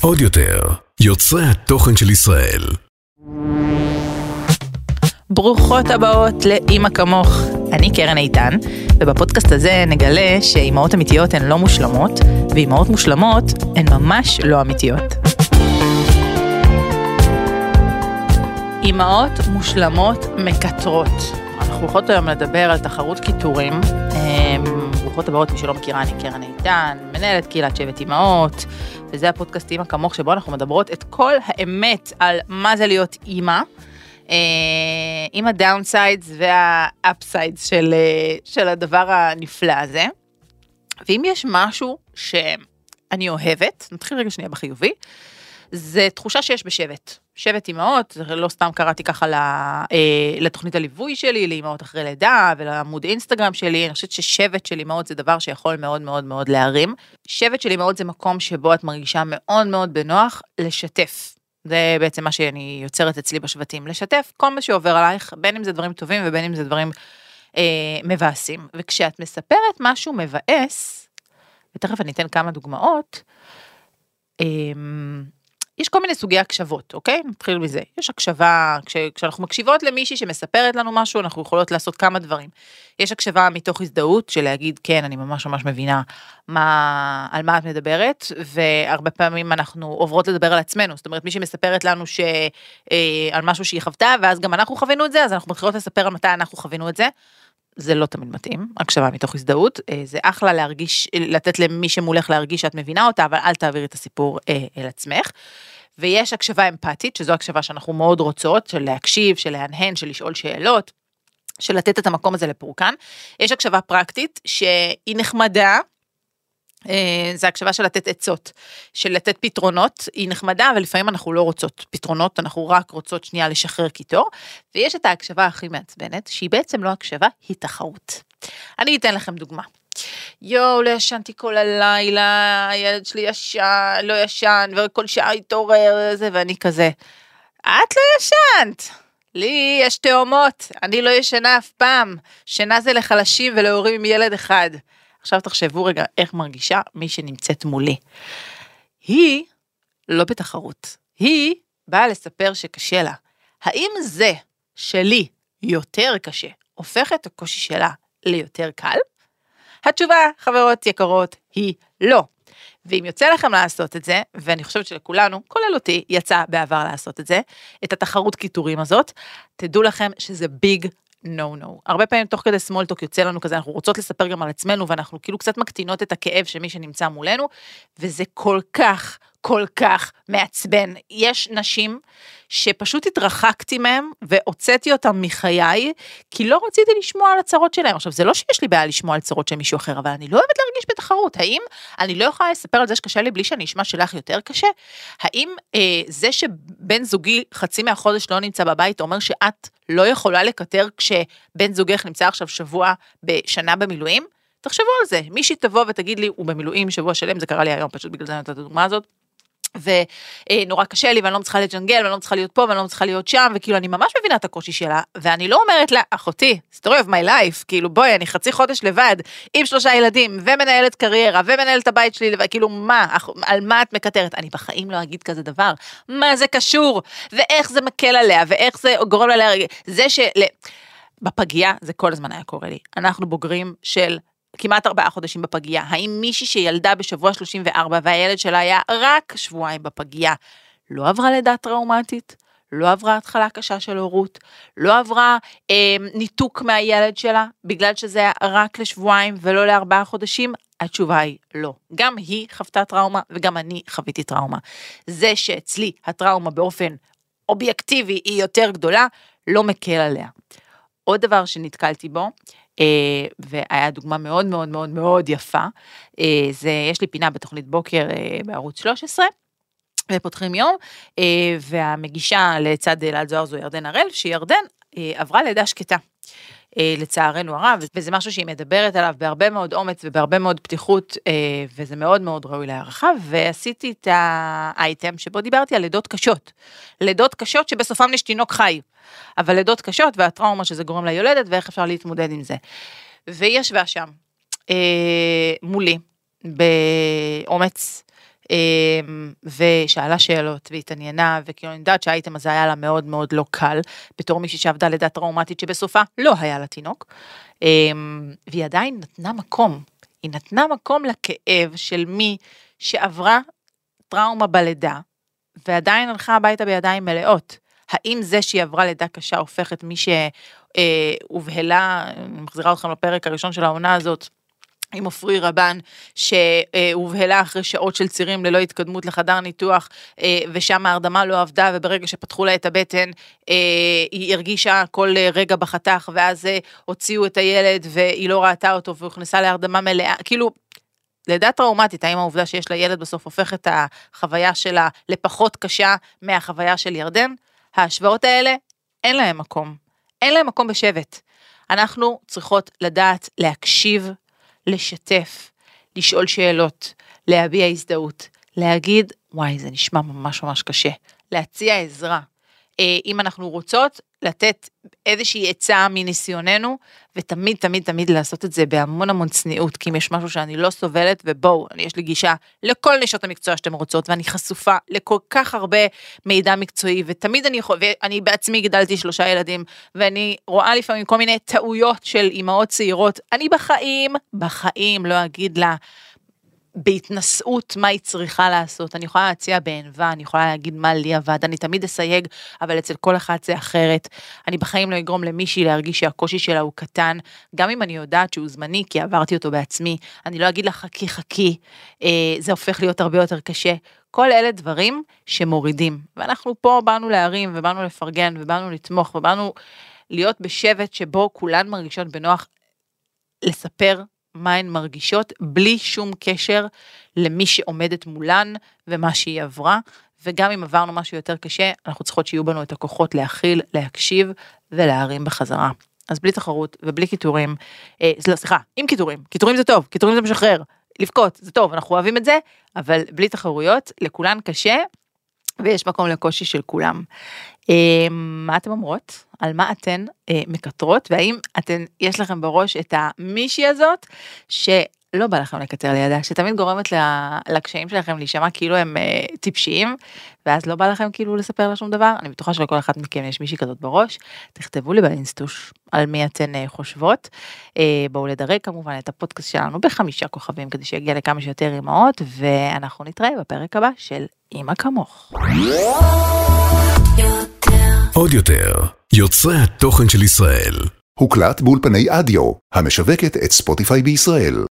עוד יותר, יוצרי התוכן של ישראל. ברוכות הבאות לאימא כמוך. אני קרן איתן, ובפודקאסט הזה נגלה שאימהות אמיתיות הן לא מושלמות, ואימהות מושלמות הן ממש לא אמיתיות. אימהות מושלמות מקטרות. אנחנו הולכות היום לדבר על תחרות קיטורים. אמ, ברוכות הבאות, מי שלא מכירה, אני קרן איתן, מנהלת קהילת שבט אימהות, וזה הפודקאסט אימא כמוך, שבו אנחנו מדברות את כל האמת על מה זה להיות אימא. אה, עם ה downsides וה upsides של, אה, של הדבר הנפלא הזה. ואם יש משהו שאני אוהבת, נתחיל רגע שנייה בחיובי, זה תחושה שיש בשבט. שבט אימהות, לא סתם קראתי ככה אה, לתוכנית הליווי שלי, לאימהות אחרי לידה ולעמוד אינסטגרם שלי, אני חושבת ששבט של אימהות זה דבר שיכול מאוד מאוד מאוד להרים. שבט של אימהות זה מקום שבו את מרגישה מאוד מאוד בנוח לשתף. זה בעצם מה שאני יוצרת אצלי בשבטים, לשתף כל מה שעובר עלייך, בין אם זה דברים טובים ובין אם זה דברים אה, מבאסים. וכשאת מספרת משהו מבאס, ותכף אני אתן כמה דוגמאות, אה, יש כל מיני סוגי הקשבות, אוקיי? נתחיל מזה. יש הקשבה, כש, כשאנחנו מקשיבות למישהי שמספרת לנו משהו, אנחנו יכולות לעשות כמה דברים. יש הקשבה מתוך הזדהות, של להגיד, כן, אני ממש ממש מבינה מה, על מה את מדברת, והרבה פעמים אנחנו עוברות לדבר על עצמנו. זאת אומרת, מישהי מספרת לנו ש, אה, על משהו שהיא חוותה, ואז גם אנחנו חווינו את זה, אז אנחנו מתחילות לספר על מתי אנחנו חווינו את זה. זה לא תמיד מתאים, הקשבה מתוך הזדהות, אה, זה אחלה להרגיש, לתת למי שמולך להרגיש שאת מבינה אותה, אבל אל תעבירי את הסיפור אה, אל עצמך. ויש הקשבה אמפתית, שזו הקשבה שאנחנו מאוד רוצות, של להקשיב, של להנהן, של לשאול שאלות, של לתת את המקום הזה לפורקן. יש הקשבה פרקטית, שהיא נחמדה, זה הקשבה של לתת עצות, של לתת פתרונות, היא נחמדה, אבל לפעמים אנחנו לא רוצות פתרונות, אנחנו רק רוצות שנייה לשחרר קיטור, ויש את ההקשבה הכי מעצבנת, שהיא בעצם לא הקשבה, היא תחרות. אני אתן לכם דוגמה. יואו, לא ישנתי כל הלילה, הילד שלי ישן, לא ישן, וכל שעה התעורר, זה, ואני כזה, את לא ישנת. לי יש תאומות, אני לא ישנה אף פעם. שינה זה לחלשים ולהורים עם ילד אחד. עכשיו תחשבו רגע איך מרגישה מי שנמצאת מולי. היא לא בתחרות, היא באה לספר שקשה לה. האם זה שלי יותר קשה הופך את הקושי שלה ליותר קל? התשובה, חברות יקרות, היא לא. ואם יוצא לכם לעשות את זה, ואני חושבת שלכולנו, כולל אותי, יצא בעבר לעשות את זה, את התחרות קיטורים הזאת, תדעו לכם שזה ביג נו no, נו. No. הרבה פעמים תוך כדי סמולטוק יוצא לנו כזה, אנחנו רוצות לספר גם על עצמנו, ואנחנו כאילו קצת מקטינות את הכאב של מי שנמצא מולנו, וזה כל כך כל כך מעצבן. יש נשים שפשוט התרחקתי מהם והוצאתי אותם מחיי, כי לא רציתי לשמוע על הצרות שלהם. עכשיו, זה לא שיש לי בעיה לשמוע על צרות של מישהו אחר, אבל אני לא אוהבת להרגיש בתחרות. האם אני לא יכולה לספר על זה שקשה לי בלי שאני אשמע שלך יותר קשה? האם אה, זה שבן זוגי חצי מהחודש לא נמצא בבית, אומר שאת לא יכולה לקטר כשבן זוגך נמצא עכשיו שבוע בשנה במילואים? תחשבו על זה, מישהי תבוא ותגיד לי, הוא במילואים שבוע שלם, זה קרה לי היום, פשוט בגלל זה נתת את הדוגמה הזאת. ונורא קשה לי ואני לא מצליחה לג'נגל ואני לא מצליחה להיות פה ואני לא מצליחה להיות שם וכאילו אני ממש מבינה את הקושי שלה ואני לא אומרת לה אחותי story of my life כאילו בואי אני חצי חודש לבד עם שלושה ילדים ומנהלת קריירה ומנהלת הבית שלי וכאילו מה על מה את מקטרת? אני בחיים לא אגיד כזה דבר. מה זה קשור? ואיך זה מקל עליה? ואיך זה גורם לה להרגיש זה של... בפגייה זה כל הזמן היה קורה לי. אנחנו בוגרים של כמעט ארבעה חודשים בפגייה. האם מישהי שילדה בשבוע 34 והילד שלה היה רק שבועיים בפגייה, לא עברה לידה טראומטית? לא עברה התחלה קשה של הורות, לא עברה אה, ניתוק מהילד שלה, בגלל שזה היה רק לשבועיים ולא לארבעה חודשים? התשובה היא לא. גם היא חוותה טראומה וגם אני חוויתי טראומה. זה שאצלי הטראומה באופן אובייקטיבי היא יותר גדולה, לא מקל עליה. עוד דבר שנתקלתי בו, והיה דוגמה מאוד מאוד מאוד מאוד יפה, אה, זה, יש לי פינה בתוכנית בוקר אה, בערוץ 13, ופותחים יום, והמגישה לצד אלעד זוהר זו ירדן הראל, שירדן עברה לידה שקטה. לצערנו הרב, וזה משהו שהיא מדברת עליו בהרבה מאוד אומץ ובהרבה מאוד פתיחות, וזה מאוד מאוד ראוי להערכה, ועשיתי את האייטם שבו דיברתי על לידות קשות. לידות קשות שבסופם יש תינוק חי. אבל לידות קשות והטראומה שזה גורם ליולדת ואיך אפשר להתמודד עם זה. והיא ישבה שם, אה, מולי, באומץ. אמ, ושאלה שאלות והתעניינה וכאילו אני יודעת שהאייטם הזה היה לה מאוד מאוד לא קל בתור מישהי שעבדה לידה טראומטית שבסופה לא היה לה תינוק אמ, והיא עדיין נתנה מקום היא נתנה מקום לכאב של מי שעברה טראומה בלידה ועדיין הלכה הביתה בידיים מלאות. האם זה שהיא עברה לידה קשה הופך את מי שהובהלה, אני מחזירה אתכם לפרק הראשון של העונה הזאת, עם עופרי רבן שהובהלה אחרי שעות של צירים ללא התקדמות לחדר ניתוח אה, ושם ההרדמה לא עבדה וברגע שפתחו לה את הבטן אה, היא הרגישה כל רגע בחתך ואז אה, הוציאו את הילד והיא לא ראתה אותו והוכנסה להרדמה מלאה. כאילו לידה טראומטית האם העובדה שיש לה ילד בסוף הופך את החוויה שלה לפחות קשה מהחוויה של ירדן? ההשוואות האלה אין להם מקום. אין להם מקום בשבט. אנחנו צריכות לדעת להקשיב לשתף, לשאול שאלות, להביע הזדהות, להגיד, וואי, זה נשמע ממש ממש קשה, להציע עזרה. אה, אם אנחנו רוצות לתת איזושהי עצה מניסיוננו, ותמיד תמיד תמיד לעשות את זה בהמון המון צניעות, כי אם יש משהו שאני לא סובלת, ובואו, יש לי גישה לכל נשות המקצוע שאתם רוצות, ואני חשופה לכל כך הרבה מידע מקצועי, ותמיד אני יכול, ואני בעצמי גידלתי שלושה ילדים, ואני רואה לפעמים כל מיני טעויות של אימהות צעירות, אני בחיים, בחיים לא אגיד לה, בהתנשאות מה היא צריכה לעשות, אני יכולה להציע בענווה, אני יכולה להגיד מה לי עבד, אני תמיד אסייג, אבל אצל כל אחד זה אחרת. אני בחיים לא אגרום למישהי להרגיש שהקושי שלה הוא קטן, גם אם אני יודעת שהוא זמני, כי עברתי אותו בעצמי, אני לא אגיד לה חכי חכי, אה, זה הופך להיות הרבה יותר קשה. כל אלה דברים שמורידים, ואנחנו פה באנו להרים ובאנו לפרגן ובאנו לתמוך ובאנו להיות בשבט שבו כולן מרגישות בנוח לספר מה הן מרגישות, בלי שום קשר למי שעומדת מולן ומה שהיא עברה. וגם אם עברנו משהו יותר קשה, אנחנו צריכות שיהיו בנו את הכוחות להכיל, להקשיב ולהרים בחזרה. אז בלי תחרות ובלי קיטורים, אה, לא, סליחה, עם קיטורים, קיטורים זה טוב, קיטורים זה משחרר, לבכות זה טוב, אנחנו אוהבים את זה, אבל בלי תחרויות, לכולן קשה, ויש מקום לקושי של כולם. אה, מה אתן אומרות? על מה אתן אה, מקטרות, והאם אתן, יש לכם בראש את המישהי הזאת, שלא בא לכם לקטר לידה, שתמיד גורמת לקשיים שלכם להישמע כאילו הם אה, טיפשיים, ואז לא בא לכם כאילו לספר לה שום דבר, אני בטוחה שלכל אחת מכם יש מישהי כזאת בראש, תכתבו לי באינסטוש על מי אתן אה, חושבות. אה, בואו לדרג כמובן את הפודקאסט שלנו בחמישה כוכבים כדי שיגיע לכמה שיותר אמהות, ואנחנו נתראה בפרק הבא של אמא כמוך. עוד יותר, יוצרי התוכן של ישראל. הוקלט באולפני אדיו, המשווקת את ספוטיפיי בישראל.